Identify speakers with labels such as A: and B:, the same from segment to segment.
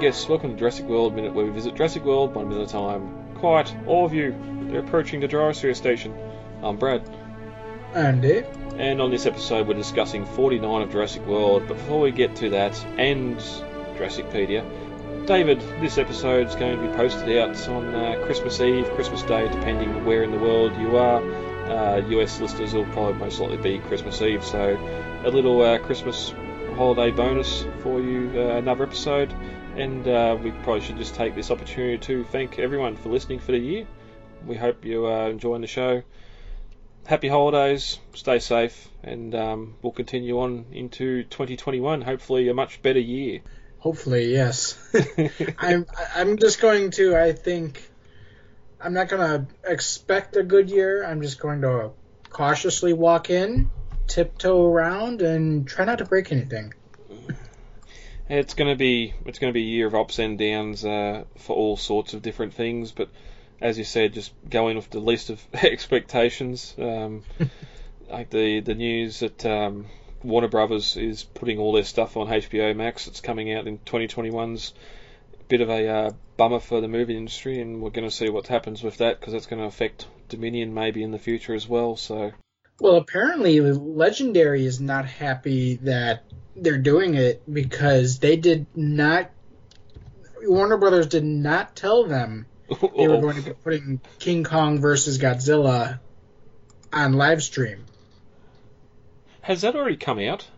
A: Yes, welcome to Jurassic World Minute, where we visit Jurassic World one minute at a time. Quiet, all of you. They're approaching the Gyrosphere Station. I'm Brad.
B: I'm Dave.
A: And on this episode, we're discussing 49 of Jurassic World. But before we get to that, and Jurassicpedia, David, this episode is going to be posted out on uh, Christmas Eve, Christmas Day, depending where in the world you are. Uh, US listeners will probably most likely be Christmas Eve, so a little uh, Christmas holiday bonus for you, uh, another episode. And uh, we probably should just take this opportunity to thank everyone for listening for the year. We hope you are enjoying the show. Happy holidays, stay safe, and um, we'll continue on into 2021. Hopefully, a much better year.
B: Hopefully, yes. I'm I'm just going to. I think I'm not going to expect a good year. I'm just going to cautiously walk in, tiptoe around, and try not to break anything
A: it's going to be it's going to be a year of ups and downs uh, for all sorts of different things. But as you said, just going in with the list of expectations. Um, like the the news that um, Warner Brothers is putting all their stuff on HBO Max. It's coming out in 2021's a bit of a uh, bummer for the movie industry, and we're going to see what happens with that because that's going to affect Dominion maybe in the future as well. So.
B: Well, apparently, Legendary is not happy that they're doing it because they did not. Warner Brothers did not tell them they were going to be putting King Kong versus Godzilla on live stream.
A: Has that already come out?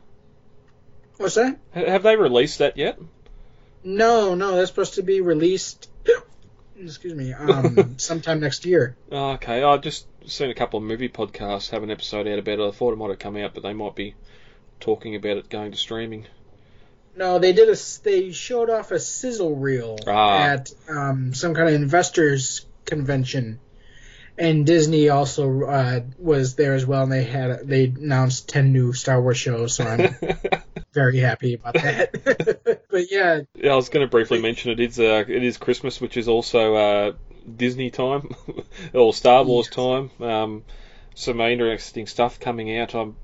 B: What's that?
A: Have they released that yet?
B: No, no, that's supposed to be released. excuse me, um, sometime next year.
A: Oh, okay, I just seen a couple of movie podcasts have an episode out about it. I thought it might have come out, but they might be talking about it going to streaming.
B: No, they did a. They showed off a sizzle reel ah. at um, some kind of investors convention, and Disney also uh, was there as well. And they had they announced ten new Star Wars shows, so I'm very happy about that. but yeah,
A: yeah, I was going to briefly mention it is uh, it is Christmas, which is also uh, Disney time or Star Wars time. Um, some interesting stuff coming out. I'm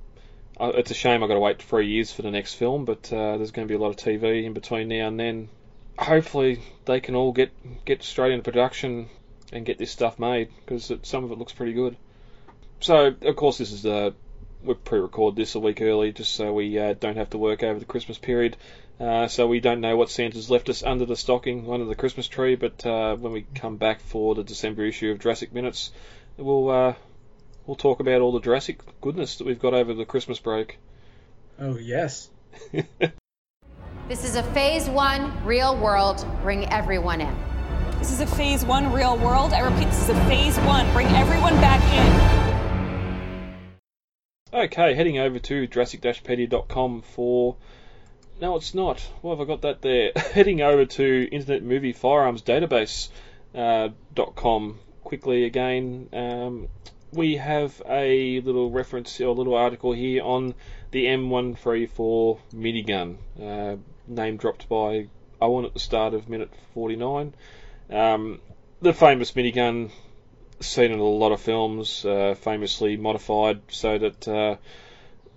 A: uh, it's a shame I've got to wait three years for the next film, but uh, there's going to be a lot of TV in between now and then. Hopefully, they can all get get straight into production and get this stuff made because some of it looks pretty good. So, of course, this is uh, we pre-record this a week early just so we uh, don't have to work over the Christmas period. Uh, so we don't know what Santa's left us under the stocking, under the Christmas tree. But uh, when we come back for the December issue of Jurassic Minutes, we'll uh, we'll talk about all the Jurassic goodness that we've got over the Christmas break.
B: Oh, yes.
C: this is a phase one real world. Bring everyone in.
D: This is a phase one real world. I repeat, this is a phase one. Bring everyone back in.
A: Okay, heading over to Jurassic-pedia.com for. No, it's not. Why have I got that there? heading over to Internet Movie Firearms Database.com uh, quickly again. Um, we have a little reference or a little article here on the M134 minigun, uh, name dropped by Owen at the start of minute 49. Um, the famous minigun seen in a lot of films, uh, famously modified so that uh,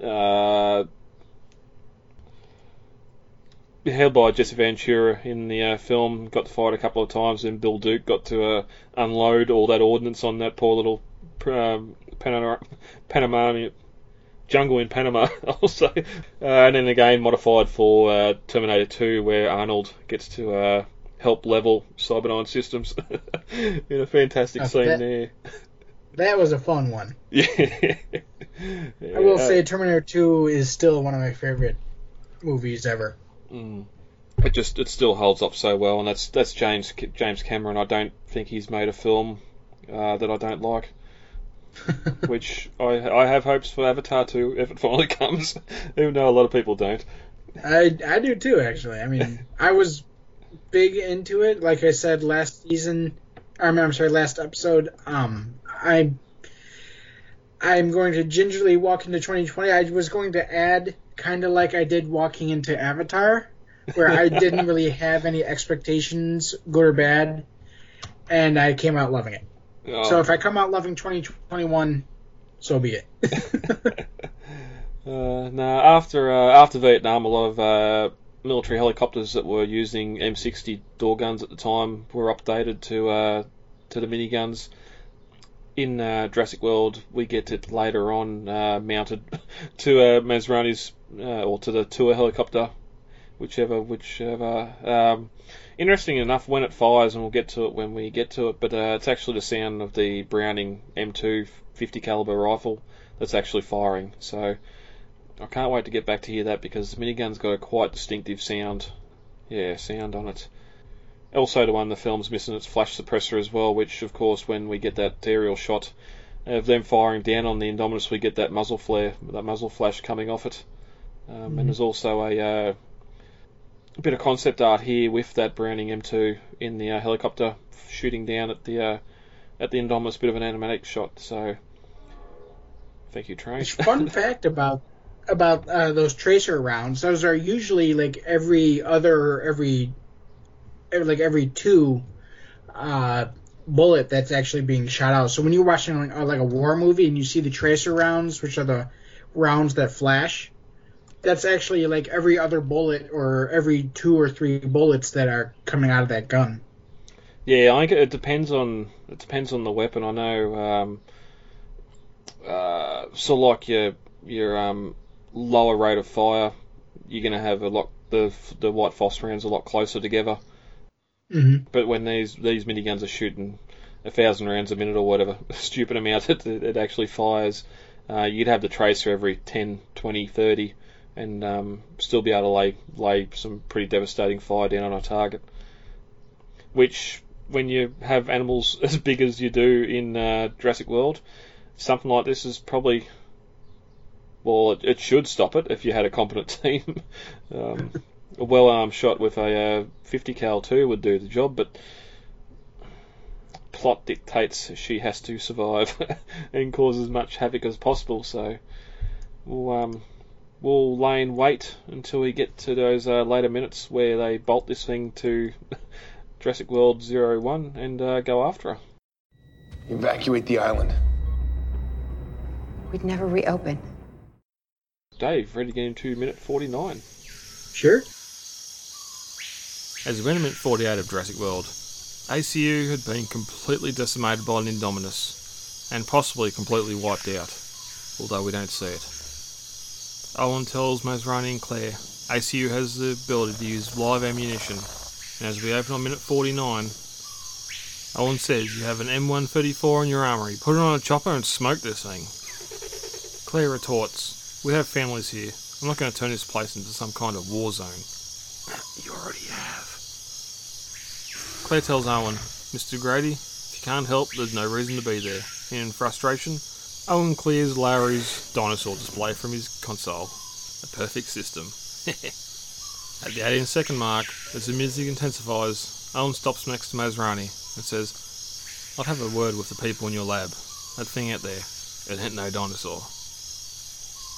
A: uh held by Jesse Ventura in the uh, film, got to fight a couple of times, and Bill Duke got to uh, unload all that ordnance on that poor little um, Panama, Panama jungle in Panama, I'll. Uh, and then again, modified for uh, Terminator 2, where Arnold gets to uh, help level Cyberdyne systems in a fantastic scene that, there.
B: That was a fun one.
A: Yeah.
B: yeah. I will say Terminator 2 is still one of my favorite movies ever.
A: Mm. It just it still holds up so well, and that's that's James James Cameron. I don't think he's made a film uh, that I don't like. which I I have hopes for Avatar 2 if it finally comes, even though a lot of people don't.
B: I I do too, actually. I mean, I was big into it. Like I said last season, I'm, I'm sorry, last episode. Um, I I'm going to gingerly walk into 2020. I was going to add kind of like I did walking into Avatar, where I didn't really have any expectations, good or bad, and I came out loving it. Oh. So if I come out loving 2021, so be it.
A: uh, now, after uh, after Vietnam, a lot of uh, military helicopters that were using M60 door guns at the time were updated to uh, to the miniguns. In uh, Jurassic World, we get it later on uh, mounted to uh, or to the Tour helicopter, whichever, whichever. Um, interesting enough, when it fires, and we'll get to it when we get to it, but uh, it's actually the sound of the Browning M2 50 caliber rifle that's actually firing. So I can't wait to get back to hear that because the minigun's got a quite distinctive sound. Yeah, sound on it. Also, the one the film's missing its flash suppressor as well, which of course when we get that aerial shot of them firing down on the Indominus, we get that muzzle flare, that muzzle flash coming off it. Um, mm-hmm. And there's also a uh, a bit of concept art here with that Browning M2 in the uh, helicopter shooting down at the uh, at the Indominus, bit of an animatic shot. So, thank you, Trey.
B: Fun fact about about uh, those tracer rounds; those are usually like every other every, every like every two uh, bullet that's actually being shot out. So when you're watching like, like a war movie and you see the tracer rounds, which are the rounds that flash, that's actually like every other bullet or every two or three bullets that are coming out of that gun.
A: Yeah, I think it depends on it depends on the weapon. I know, um, uh, so like your your um, lower rate of fire, you're gonna have a lot the the white phos rounds a lot closer together.
B: Mm-hmm.
A: But when these these miniguns are shooting a thousand rounds a minute or whatever stupid amount it, it actually fires, uh, you'd have the tracer every 10, 20, 30 and um, still be able to lay lay some pretty devastating fire down on a target. Which, when you have animals as big as you do in uh, Jurassic World, something like this is probably well, it, it should stop it if you had a competent team. um, a well armed shot with a uh, 50 cal 2 would do the job, but plot dictates she has to survive and cause as much havoc as possible. So we'll um, we'll lay in wait until we get to those uh, later minutes where they bolt this thing to Jurassic World Zero One and uh, go after her.
E: Evacuate the island.
C: We'd never reopen.
A: Dave, ready to get into minute 49.
B: Sure.
A: As we went minute 48 of Jurassic World, ACU had been completely decimated by an Indominus and possibly completely wiped out, although we don't see it. Owen tells Masrani and Claire ACU has the ability to use live ammunition, and as we open on minute 49, Owen says you have an M134 in your armory. Put it on a chopper and smoke this thing. Claire retorts, We have families here. I'm not going to turn this place into some kind of war zone.
E: You already have.
A: Claire tells Owen, Mr. Grady, if you can't help, there's no reason to be there. In frustration, Owen clears Larry's dinosaur display from his console. A perfect system. At the 18 second mark, as the music intensifies, Owen stops next to Masrani and says, I'll have a word with the people in your lab. That thing out there, it ain't no dinosaur.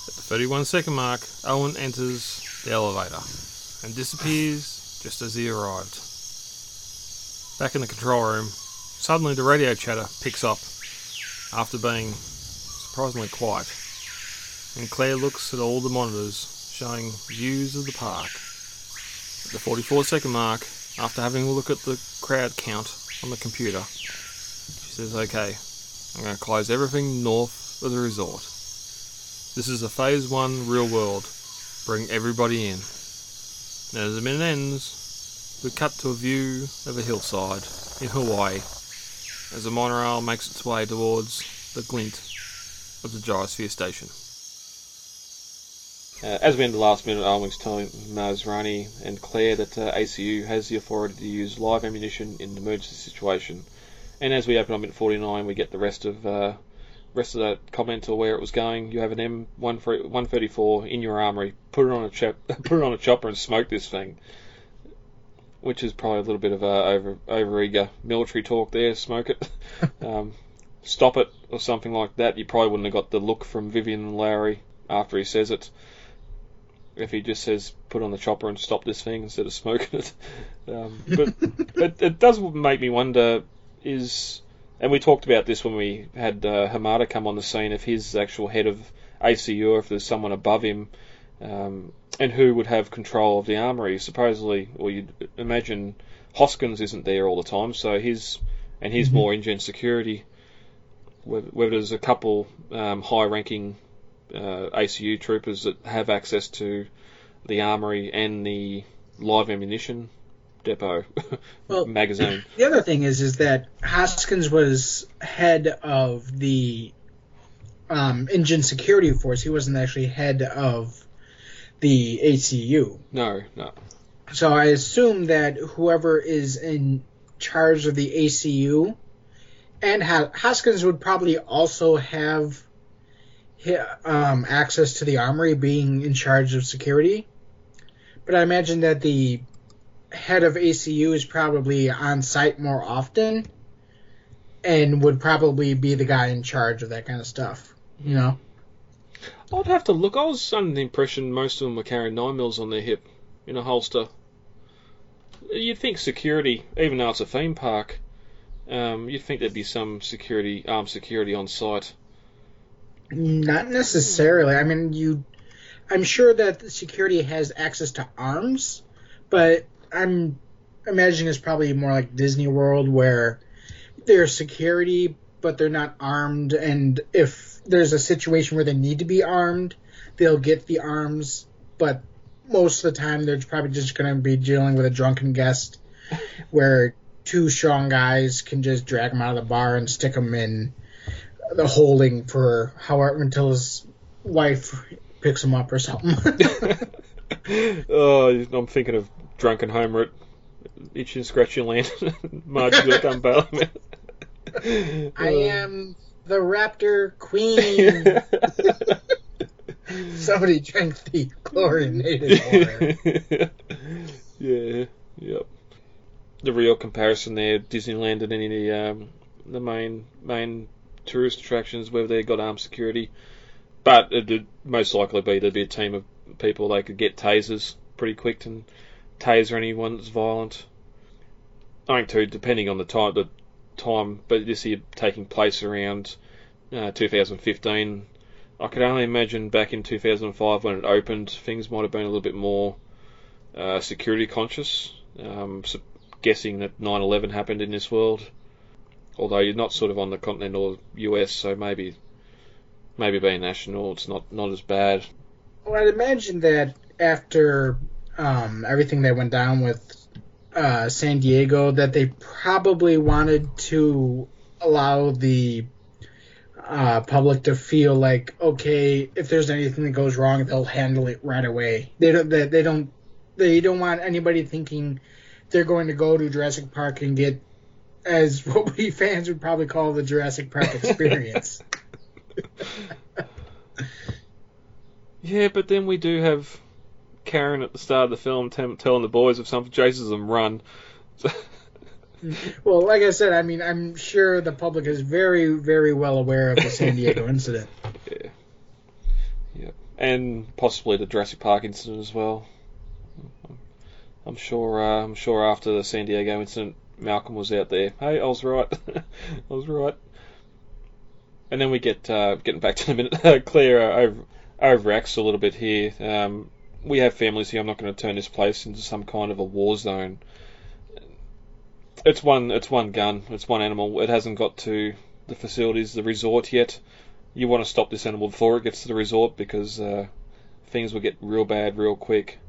A: At the 31 second mark, Owen enters the elevator and disappears just as he arrived. Back in the control room, suddenly the radio chatter picks up after being surprisingly quiet, and Claire looks at all the monitors showing views of the park. At the 44 second mark, after having a look at the crowd count on the computer, she says, Okay, I'm going to close everything north of the resort. This is a phase one real world. Bring everybody in. And as the minute ends, we cut to a view of a hillside in Hawaii as the monorail makes its way towards the glint of the gyrosphere station. Uh, as we end the last minute, Owen's telling Masrani and Claire that uh, ACU has the authority to use live ammunition in an emergency situation. And as we open up minute 49, we get the rest of uh, rest of that comment or where it was going. You have an M134 in your armory. Put it on a put it on a chopper and smoke this thing. Which is probably a little bit of a over over eager military talk there. Smoke it. um, stop it or something like that. You probably wouldn't have got the look from Vivian and Lowry after he says it if he just says put on the chopper and stop this thing instead of smoking it. Um, but it, it, does make me wonder is, and we talked about this when we had uh, Hamada come on the scene, if he's actual head of ACU or if there's someone above him, um, and who would have control of the armory. Supposedly, or you'd imagine Hoskins isn't there all the time, so he's and he's mm-hmm. more InGen security. Whether, whether there's a couple um, high-ranking uh, ACU troopers that have access to the armory and the live ammunition depot well, magazine.
B: The other thing is is that Hoskins was head of the um, InGen security force. He wasn't actually head of the ACU.
A: No, no.
B: So I assume that whoever is in charge of the ACU and Hoskins would probably also have um, access to the armory, being in charge of security. But I imagine that the head of ACU is probably on site more often and would probably be the guy in charge of that kind of stuff. You know?
A: I'd have to look. I was under the impression most of them were carrying 9 mils on their hip in a holster. You'd think security, even though it's a theme park, um, you'd think there'd be some security, armed security on site.
B: Not necessarily. I mean, you. I'm sure that security has access to arms, but I'm imagining it's probably more like Disney World where there's security, but they're not armed, and if there's a situation where they need to be armed, they'll get the arms, but most of the time they're probably just going to be dealing with a drunken guest where two strong guys can just drag him out of the bar and stick him in the holding for however until his wife picks him up or something.
A: oh, I'm thinking of drunken Homer at Itchy Scratchy Land. Marge bail
B: I uh. am the Raptor Queen. Somebody drank the chlorinated water.
A: yeah, yep. The real comparison there, Disneyland and any of the um, the main main tourist attractions whether they've got armed security. But it'd most likely be there'd be a team of people they could get tasers pretty quick and taser anyone that's violent. I think too, depending on the time, the time, but this year taking place around uh, 2015. I could only imagine back in 2005 when it opened, things might have been a little bit more uh, security conscious. Um, guessing that 9/11 happened in this world, although you're not sort of on the continental US, so maybe maybe being national, it's not not as bad.
B: Well, I'd imagine that after um, everything that went down with uh, San Diego, that they probably wanted to allow the uh, public to feel like, okay, if there's anything that goes wrong, they'll handle it right away. They don't. They, they don't. They don't want anybody thinking they're going to go to Jurassic Park and get as what we fans would probably call the Jurassic Park experience.
A: yeah, but then we do have Karen at the start of the film t- telling the boys if something chases them, run.
B: well, like I said, I mean, I'm sure the public is very, very well aware of the San Diego incident.
A: Yeah. Yeah. And possibly the Jurassic Park incident as well. I'm sure. Uh, I'm sure after the San Diego incident, Malcolm was out there. Hey, I was right. I was right. And then we get uh, getting back to the minute. Claire uh, over, overacts a little bit here. Um, we have families here. I'm not going to turn this place into some kind of a war zone. It's one. It's one gun. It's one animal. It hasn't got to the facilities, the resort yet. You want to stop this animal before it gets to the resort because uh, things will get real bad real quick.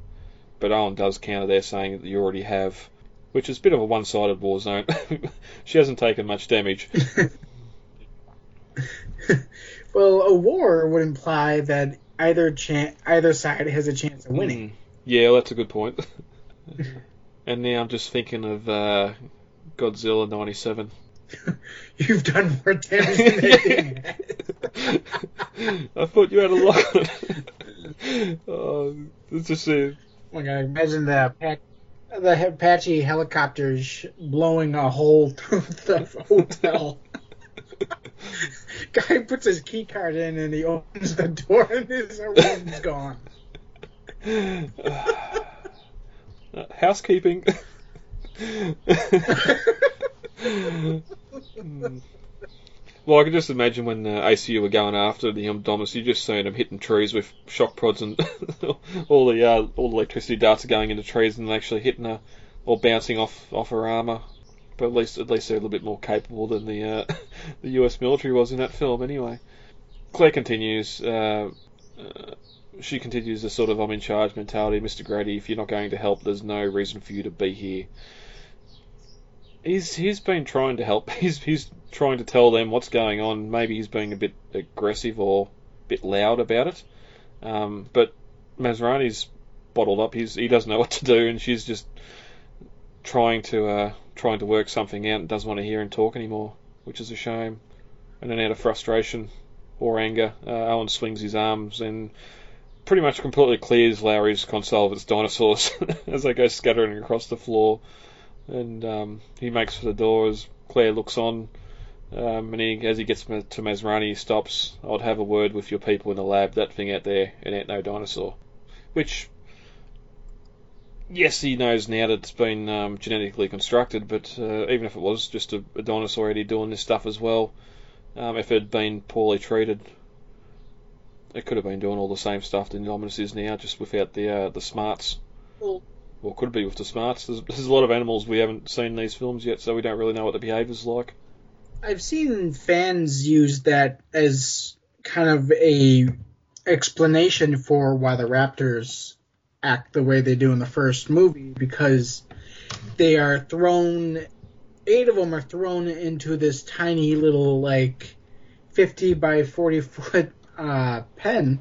A: But Owen does counter there, saying that you already have, which is a bit of a one-sided war zone. she hasn't taken much damage.
B: well, a war would imply that either chan- either side has a chance of winning. Mm.
A: Yeah, well, that's a good point. and now I'm just thinking of uh, Godzilla '97.
B: You've done more damage than they
A: I thought you had a lot. oh, it's just a.
B: My god, imagine the the Apache helicopters blowing a hole through the hotel. Guy puts his key card in and he opens the door and his room's gone.
A: Uh, housekeeping. Well, I can just imagine when the ACU were going after the Indominus, you just seeing them hitting trees with shock prods and all the uh, all the electricity darts are going into trees and actually hitting her or bouncing off off her armor. But at least at least they're a little bit more capable than the uh, the U.S. military was in that film, anyway. Claire continues. Uh, uh, she continues the sort of I'm in charge mentality. Mr. Grady, if you're not going to help, there's no reason for you to be here he's he's been trying to help. He's he's trying to tell them what's going on. Maybe he's being a bit aggressive or a bit loud about it. Um, but Masrani's bottled up. He's he doesn't know what to do, and she's just trying to uh, trying to work something out and doesn't want to hear him talk anymore, which is a shame. And then out of frustration or anger, uh, Owen swings his arms and pretty much completely clears Lowry's console of its dinosaurs as they go scattering across the floor and um, he makes for the door as Claire looks on. Um, and he, as he gets to Masrani, he stops. I'd have a word with your people in the lab. That thing out there, it ain't no dinosaur. Which, yes, he knows now that it's been um, genetically constructed, but uh, even if it was just a, a dinosaur already doing this stuff as well, um, if it had been poorly treated, it could have been doing all the same stuff that Indominus is now, just without the uh, the smarts.
B: Well,
A: or could be with the smarts. There's, there's a lot of animals we haven't seen in these films yet, so we don't really know what the behaviour's like.
B: I've seen fans use that as kind of a explanation for why the Raptors act the way they do in the first movie because they are thrown eight of them are thrown into this tiny little like 50 by 40 foot uh, pen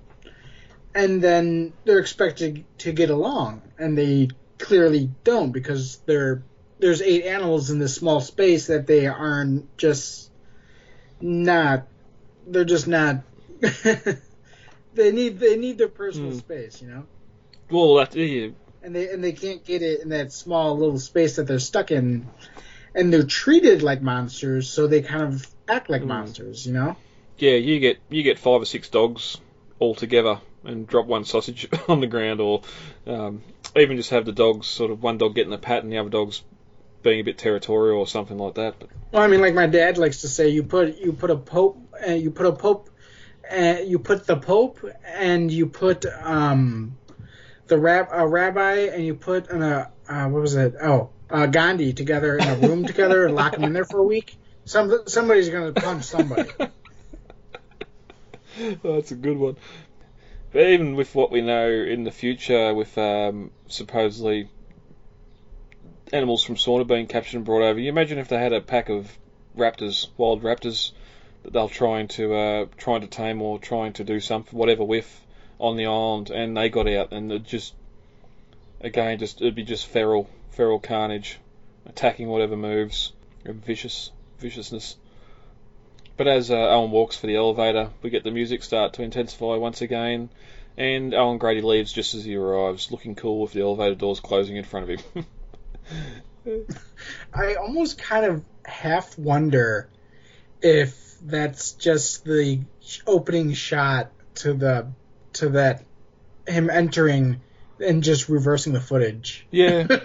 B: and then they're expected to get along and they clearly don't because there there's eight animals in this small space that they aren't just not they're just not they need they need their personal mm. space, you know.
A: Well, that's yeah.
B: And they and they can't get it in that small little space that they're stuck in, and they're treated like monsters, so they kind of act like mm. monsters, you know.
A: Yeah, you get you get five or six dogs all together and drop one sausage on the ground, or um, even just have the dogs sort of one dog getting the pat and the other dog's being a bit territorial or something like that. But.
B: Well, I mean, like my dad likes to say, you put you put a pope and uh, you put a pope and uh, you put the pope and you put um the rab a rabbi and you put an uh, uh what was it oh uh, Gandhi together in a room together and lock them in there for a week. Some somebody's gonna punch somebody.
A: oh, that's a good one. But even with what we know in the future, with um, supposedly animals from Sorna being captured and brought over, you imagine if they had a pack of raptors, wild raptors, that they're trying to uh, trying to tame or trying to do something, whatever with on the island, and they got out, and just again, just it'd be just feral, feral carnage, attacking whatever moves, vicious, viciousness. But as uh, Owen walks for the elevator, we get the music start to intensify once again, and Owen Grady leaves just as he arrives, looking cool with the elevator doors closing in front of him.
B: I almost kind of half wonder if that's just the opening shot to the to that him entering and just reversing the footage.
A: Yeah.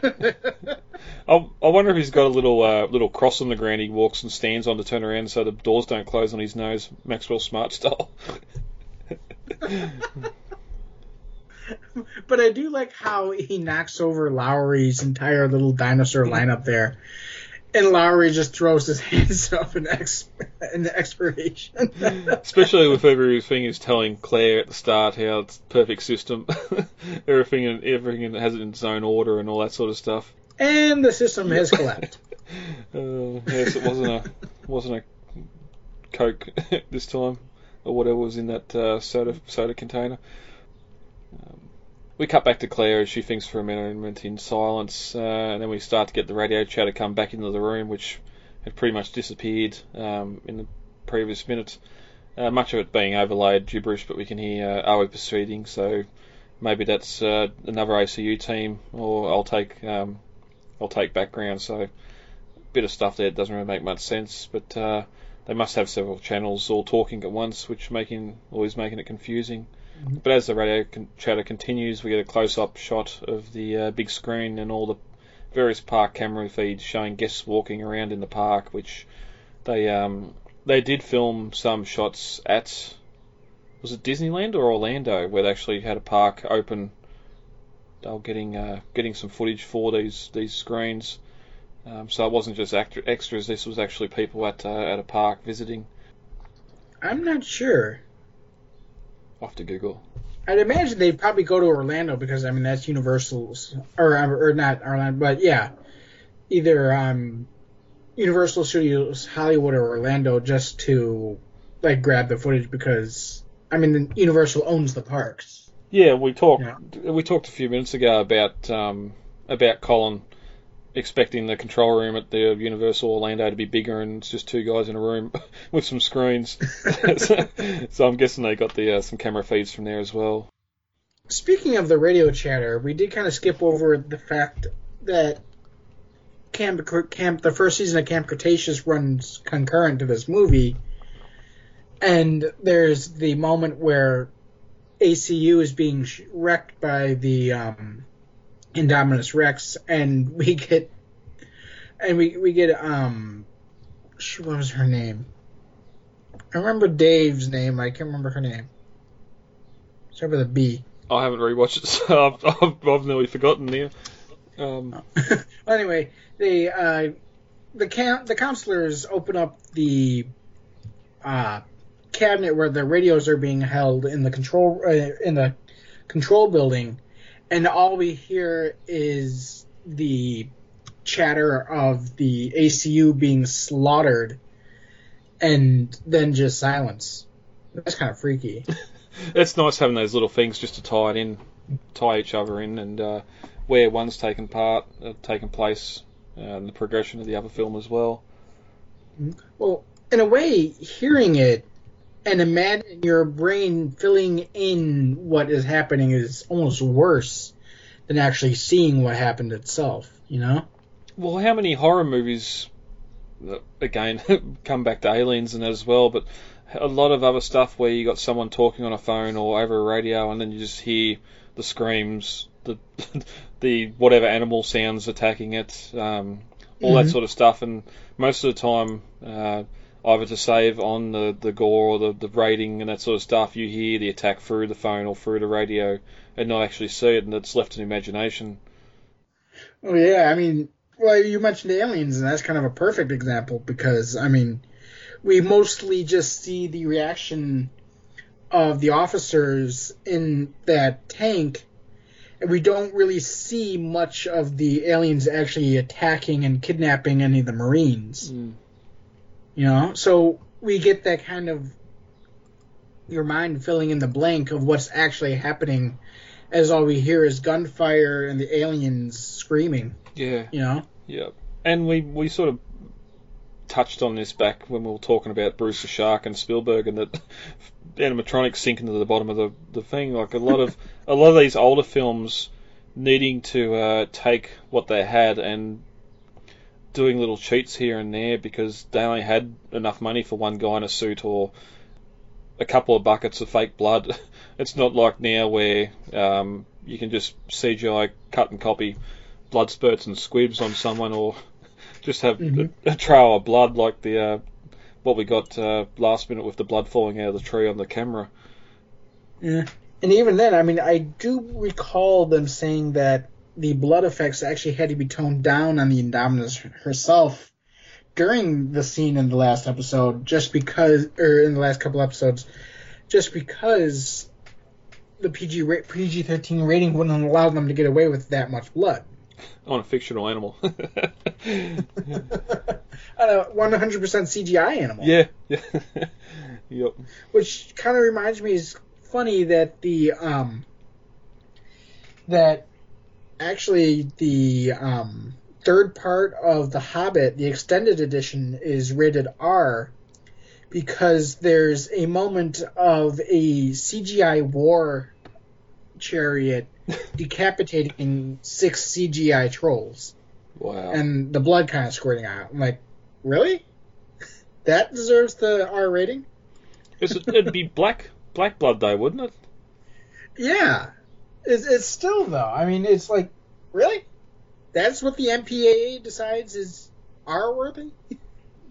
A: I, I wonder if he's got a little uh, little cross on the ground he walks and stands on to turn around so the doors don't close on his nose, Maxwell Smart style.
B: but I do like how he knocks over Lowry's entire little dinosaur lineup there. And Lowry just throws his hands up in, ex- in the expiration.
A: Especially with everything he's telling Claire at the start how it's perfect system, everything and everything has it in its own order and all that sort of stuff.
B: And the system has collapsed.
A: uh, yes, it wasn't a wasn't a Coke this time or whatever was in that uh, soda soda container. Um, we cut back to Claire as she thinks for a minute in silence, uh, and then we start to get the radio chatter come back into the room, which had pretty much disappeared um, in the previous minute. Uh, much of it being overlaid gibberish, but we can hear uh, are we proceeding? So maybe that's uh, another ACU team, or I'll take um, I'll take background. So a bit of stuff there doesn't really make much sense, but uh, they must have several channels all talking at once, which making always making it confusing. But as the radio con- chatter continues, we get a close-up shot of the uh, big screen and all the various park camera feeds showing guests walking around in the park, which they um, they did film some shots at was it Disneyland or Orlando where they actually had a park open. They were getting uh, getting some footage for these these screens, um, so it wasn't just actor- extras. This was actually people at uh, at a park visiting.
B: I'm not sure.
A: Off to Google.
B: I'd imagine they'd probably go to Orlando because I mean that's Universal's or um, or not Orlando, but yeah, either um, Universal Studios Hollywood or Orlando just to like grab the footage because I mean Universal owns the parks.
A: Yeah, we talked yeah. we talked a few minutes ago about um, about Colin expecting the control room at the Universal Orlando to be bigger, and it's just two guys in a room with some screens. so, so, I'm guessing they got the uh, some camera feeds from there as well.
B: Speaking of the radio chatter, we did kind of skip over the fact that Camp Camp the first season of Camp Cretaceous runs concurrent to this movie, and there's the moment where ACU is being wrecked by the um, Indominus Rex, and we get and we we get um, what was her name? I remember Dave's name. I can't remember her name. Start with a B.
A: I haven't rewatched it, so I've, I've, I've nearly forgotten there. Um.
B: well, anyway, the uh, the camp the counselors open up the uh, cabinet where the radios are being held in the control uh, in the control building, and all we hear is the chatter of the ACU being slaughtered, and then just silence. That's kind of freaky.
A: it's nice having those little things just to tie it in, tie each other in, and uh, where one's taken part, uh, taken place, uh, and the progression of the other film as well.
B: Well, in a way, hearing it and imagine your brain filling in what is happening is almost worse than actually seeing what happened itself, you know?
A: Well, how many horror movies, uh, again, come back to aliens and that as well, but a lot of other stuff where you got someone talking on a phone or over a radio and then you just hear the screams, the the whatever animal sounds attacking it, um, all mm-hmm. that sort of stuff, and most of the time, uh, either to save on the, the gore or the, the rating and that sort of stuff, you hear the attack through the phone or through the radio and not actually see it, and it's left in imagination.
B: Oh yeah, I mean, well, you mentioned aliens, and that's kind of a perfect example because I mean, we mostly just see the reaction of the officers in that tank, and we don't really see much of the aliens actually attacking and kidnapping any of the Marines. Mm. You know, so we get that kind of your mind filling in the blank of what's actually happening as all we hear is gunfire and the aliens screaming.
A: Yeah.
B: You know?
A: Yeah. And we, we sort of touched on this back when we were talking about Bruce the Shark and Spielberg and that animatronics sink into the bottom of the, the thing. Like a lot of a lot of these older films needing to uh, take what they had and doing little cheats here and there because they only had enough money for one guy in a suit or a couple of buckets of fake blood. It's not like now where um, you can just CGI cut and copy blood spurts and squibs on someone or just have mm-hmm. a, a, trail of blood like the uh, what we got uh, last minute with the blood falling out of the tree on the camera.
B: Yeah. and even then, I mean, I do recall them saying that the blood effects actually had to be toned down on the Indominus herself during the scene in the last episode, just because, or in the last couple episodes, just because the PG PG thirteen rating wouldn't allow them to get away with that much blood.
A: On a fictional animal. On
B: a one hundred percent CGI animal.
A: Yeah. Yeah. yep.
B: Which kind of reminds me is funny that the um that actually the um third part of the Hobbit, the extended edition, is rated R because there's a moment of a CGI war chariot decapitating six CGI trolls.
A: Wow.
B: And the blood kind of squirting out. I'm like, really? That deserves the R rating?
A: It'd be black black blood though, wouldn't it?
B: Yeah. It's, it's still though. I mean, it's like, really? That's what the MPAA decides is R worthy?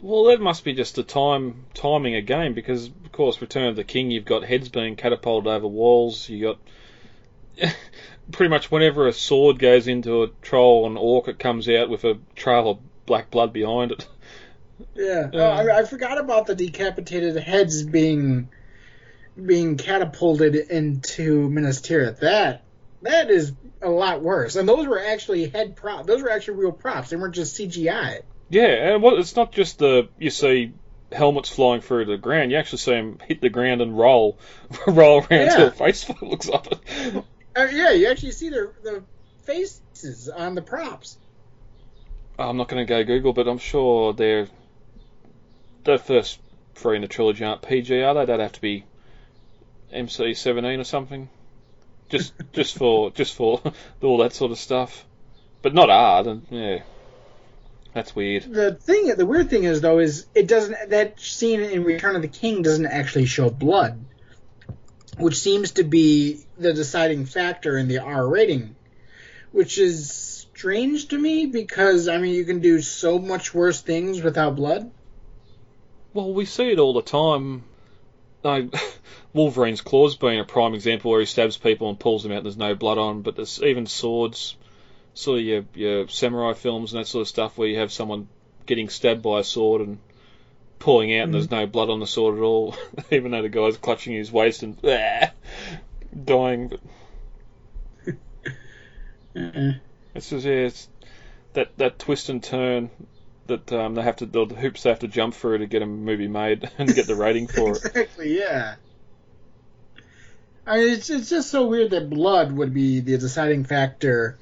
A: Well, that must be just the time timing a game because, of course, Return of the King, you've got heads being catapulted over walls. You got pretty much whenever a sword goes into a troll and orc, it comes out with a trail of black blood behind it.
B: Yeah, oh, I, I, forgot about the decapitated heads being being catapulted into Minas Tirith. That that is a lot worse. And those were actually head props. Those were actually real props. They weren't just CGI.
A: Yeah, and well, it's not just the you see helmets flying through the ground. You actually see them hit the ground and roll, roll around yeah. until face looks up.
B: Uh, yeah, you actually see their the faces on the props.
A: I'm not going to go Google, but I'm sure they're the first three in the trilogy aren't PG, are they? They'd have to be NC17 or something. Just just for just for all that sort of stuff, but not hard. And yeah. That's weird.
B: The thing, the weird thing is though, is it doesn't that scene in Return of the King doesn't actually show blood, which seems to be the deciding factor in the R rating, which is strange to me because I mean you can do so much worse things without blood.
A: Well, we see it all the time. I, Wolverine's claws being a prime example where he stabs people and pulls them out. and There's no blood on, but there's even swords sort of your, your samurai films and that sort of stuff where you have someone getting stabbed by a sword and pulling out and there's mm-hmm. no blood on the sword at all, even though the guy's clutching his waist and ah, dying. But it's just yeah, it's that that twist and turn that um, they have to the hoops they have to jump through to get a movie made and get the rating for
B: it. exactly, yeah. I mean, it's it's just so weird that blood would be the deciding factor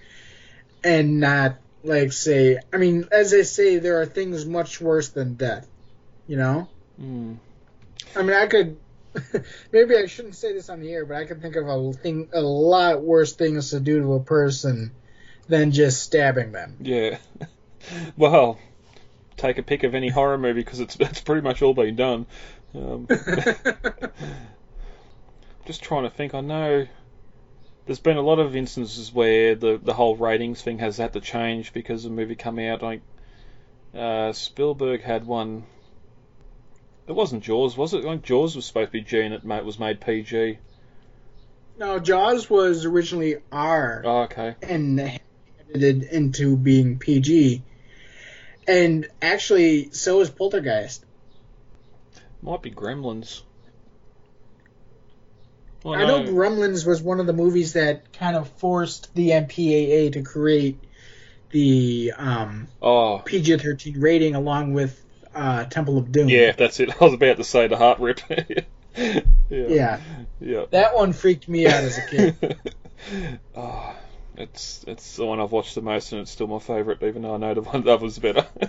B: and not like say I mean, as they say, there are things much worse than death. You know?
A: Mm.
B: I mean I could maybe I shouldn't say this on the air, but I can think of a thing a lot worse things to do to a person than just stabbing them.
A: Yeah. well, take a pick of any horror movie because it's it's pretty much all been done. Um, just trying to think. I know there's been a lot of instances where the the whole ratings thing has had to change because the movie come out. Like uh, Spielberg had one. It wasn't Jaws, was it? Like Jaws was supposed to be G and it was made PG.
B: No, Jaws was originally R.
A: Oh, okay.
B: And edited into being PG. And actually, so is Poltergeist.
A: Might be Gremlins.
B: Well, I know Gremlins was one of the movies that kind of forced the MPAA to create the um,
A: oh.
B: PG-13 rating along with uh, Temple of Doom.
A: Yeah, that's it. I was about to say the heart rip.
B: yeah. yeah. Yeah. That one freaked me out as a kid.
A: oh, it's it's the one I've watched the most, and it's still my favourite, even though I know the one that was better.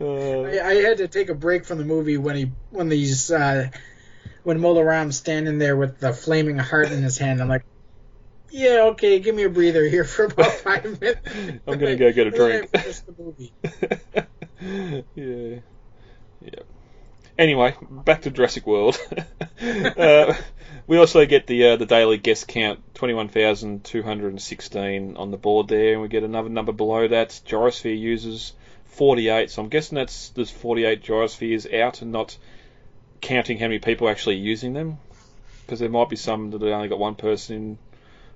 B: uh, I, I, had to take a break from the movie when he when these uh, when Mola Ram's standing there with the flaming heart in his hand, I'm like, yeah, okay, give me a breather here for about five minutes.
A: I'm gonna go get a drink. finish the movie. yeah, yeah. Anyway, back to Jurassic World. uh, we also get the uh, the daily guest count, twenty one thousand two hundred and sixteen on the board there, and we get another number below that. Gyrosphere users forty eight. So I'm guessing that's there's forty eight gyrospheres out and not counting how many people are actually using them. because there might be some that have only got one person in,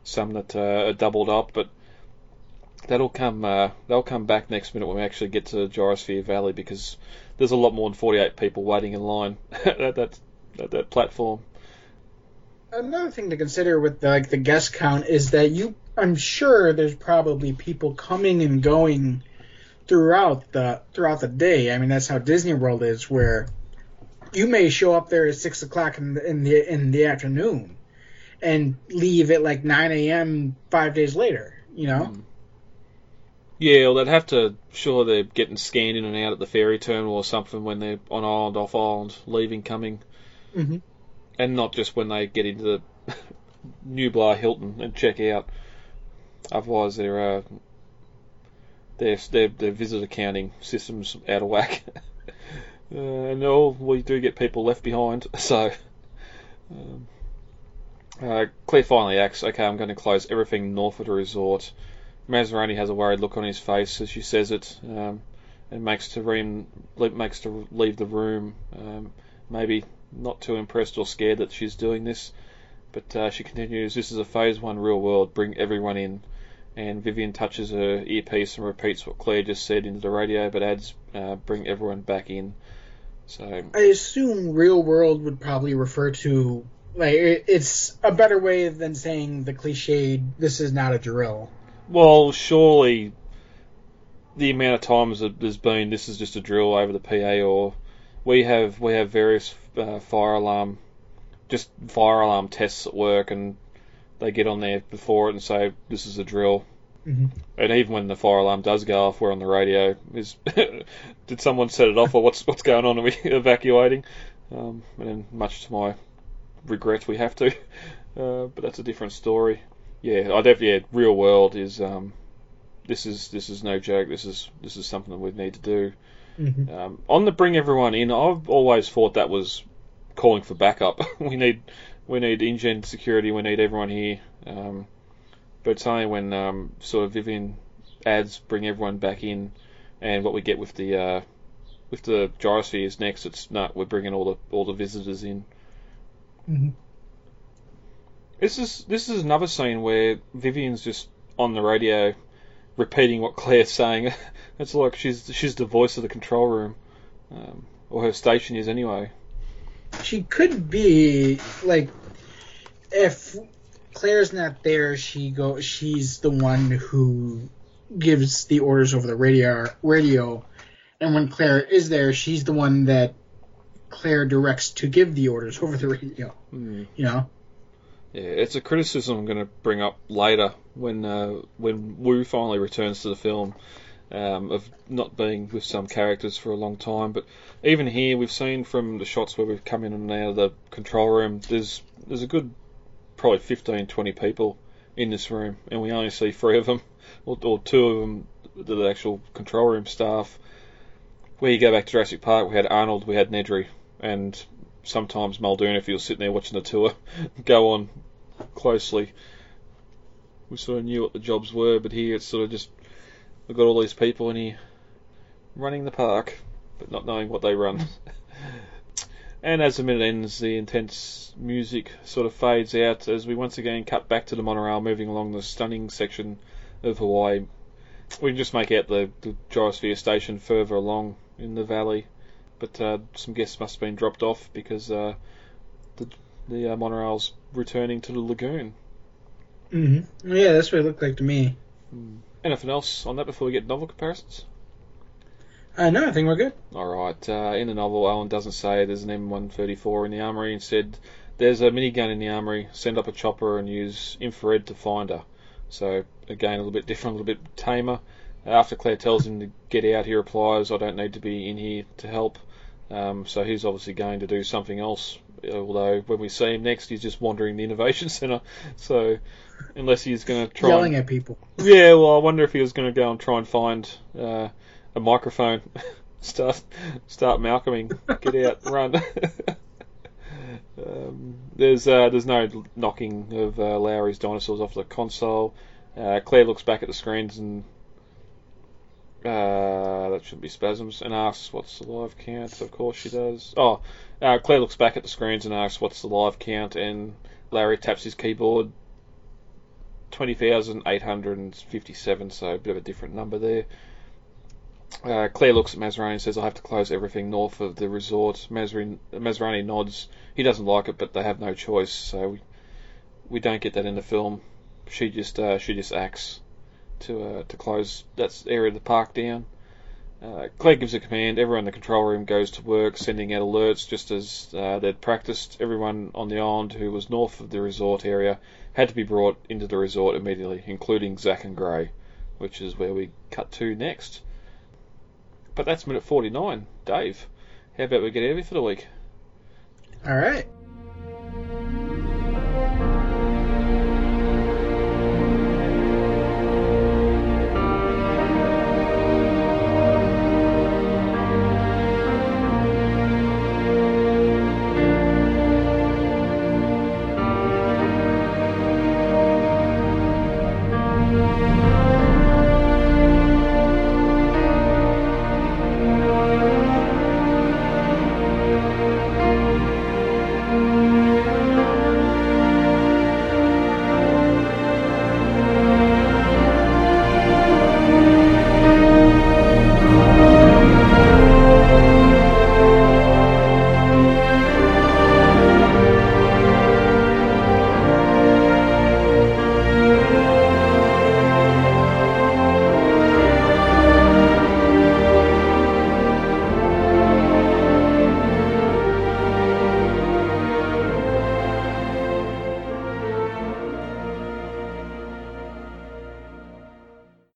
A: some that uh, are doubled up, but that'll come uh, they'll come back next minute when we actually get to Gyrosphere Valley because there's a lot more than 48 people waiting in line at that, at that platform.
B: Another thing to consider with the, like the guest count is that you I'm sure there's probably people coming and going throughout the throughout the day. I mean that's how Disney World is where you may show up there at six o'clock in the, in the in the afternoon and leave at like 9 a.m. five days later. You know. Mm.
A: Yeah, well, they'd have to. Sure, they're getting scanned in and out at the ferry terminal or something when they're on island, off island, leaving, coming,
B: mm-hmm.
A: and not just when they get into the Nublar Hilton and check out. Otherwise, their uh, their their, their visitor counting system's out of whack. uh, and all we do get people left behind, so. Um, uh, Claire finally acts, okay, I'm going to close everything north of the resort Masrani has a worried look on his face as she says it, um, and makes to re- makes to leave the room. Um, maybe not too impressed or scared that she's doing this, but uh, she continues. This is a phase one real world. Bring everyone in. And Vivian touches her earpiece and repeats what Claire just said into the radio, but adds, uh, "Bring everyone back in." So
B: I assume real world would probably refer to like it's a better way than saying the cliched "this is not a drill."
A: Well, surely the amount of times that there's been this is just a drill over the PA, or we have we have various uh, fire alarm, just fire alarm tests at work, and they get on there before it and say this is a drill.
B: Mm-hmm.
A: And even when the fire alarm does go off, we're on the radio. Is did someone set it off, or what's what's going on? Are we evacuating? Um, and much to my regret, we have to. Uh, but that's a different story yeah, I definitely yeah, real world is um, this is this is no joke. This is this is something that we need to do.
B: Mm-hmm.
A: Um, on the bring everyone in, I've always thought that was calling for backup. we need we need InGen security. We need everyone here. Um, but it's only when um, sort of Vivian adds bring everyone back in, and what we get with the uh, with the gyrospheres next, it's not we're bringing all the all the visitors in.
B: Mm-hmm.
A: This is this is another scene where Vivian's just on the radio, repeating what Claire's saying. it's like she's she's the voice of the control room, um, or her station is anyway.
B: She could be like if Claire's not there, she go she's the one who gives the orders over the radio radio, and when Claire is there, she's the one that Claire directs to give the orders over the radio.
A: Mm.
B: You know.
A: Yeah, it's a criticism I'm going to bring up later when uh, when Wu finally returns to the film um, of not being with some characters for a long time. But even here, we've seen from the shots where we've come in and out of the control room, there's there's a good probably 15, 20 people in this room, and we only see three of them, or, or two of them, the actual control room staff. Where you go back to Jurassic Park, we had Arnold, we had Nedry, and sometimes Muldoon, if he was sitting there watching the tour, go on closely. We sort of knew what the jobs were, but here it's sort of just we've got all these people and he running the park, but not knowing what they run. and as the minute ends, the intense music sort of fades out as we once again cut back to the monorail moving along the stunning section of Hawaii. We can just make out the, the gyrosphere station further along in the valley but uh, some guests must have been dropped off because uh, the the uh, monorail's returning to the lagoon.
B: Mm-hmm. Yeah, that's what it looked like to me.
A: Mm. Anything else on that before we get novel comparisons?
B: Uh, no, I think we're good.
A: All right. Uh, in the novel, Alan doesn't say there's an M134 in the armory. Instead, there's a minigun in the armory. Send up a chopper and use infrared to find her. So again, a little bit different, a little bit tamer. After Claire tells him to get out, he replies, "I don't need to be in here to help." Um, so he's obviously going to do something else. Although when we see him next, he's just wandering the innovation centre. So unless he's going to try
B: yelling
A: and,
B: at people.
A: Yeah, well, I wonder if he was going to go and try and find uh, a microphone, start start Malcolming, get out, run. um, there's uh, there's no knocking of uh, Lowery's dinosaurs off the console. Uh, Claire looks back at the screens and Uh, that should be spasms, and asks what's the live count. Of course she does. Oh, uh, Claire looks back at the screens and asks what's the live count, and Larry taps his keyboard. Twenty thousand eight hundred and fifty-seven, so a bit of a different number there. Uh, Claire looks at Masrani and says, "I have to close everything north of the resort." Masrani nods. He doesn't like it, but they have no choice. So we, we don't get that in the film. She just uh, she just acts to uh, to close that area of the park down. Uh, Claire gives a command. Everyone in the control room goes to work, sending out alerts just as uh, they'd practiced. Everyone on the island who was north of the resort area had to be brought into the resort immediately, including Zach and Gray, which is where we cut to next. But that's minute 49. Dave, how about we get out of here for the week?
B: All right.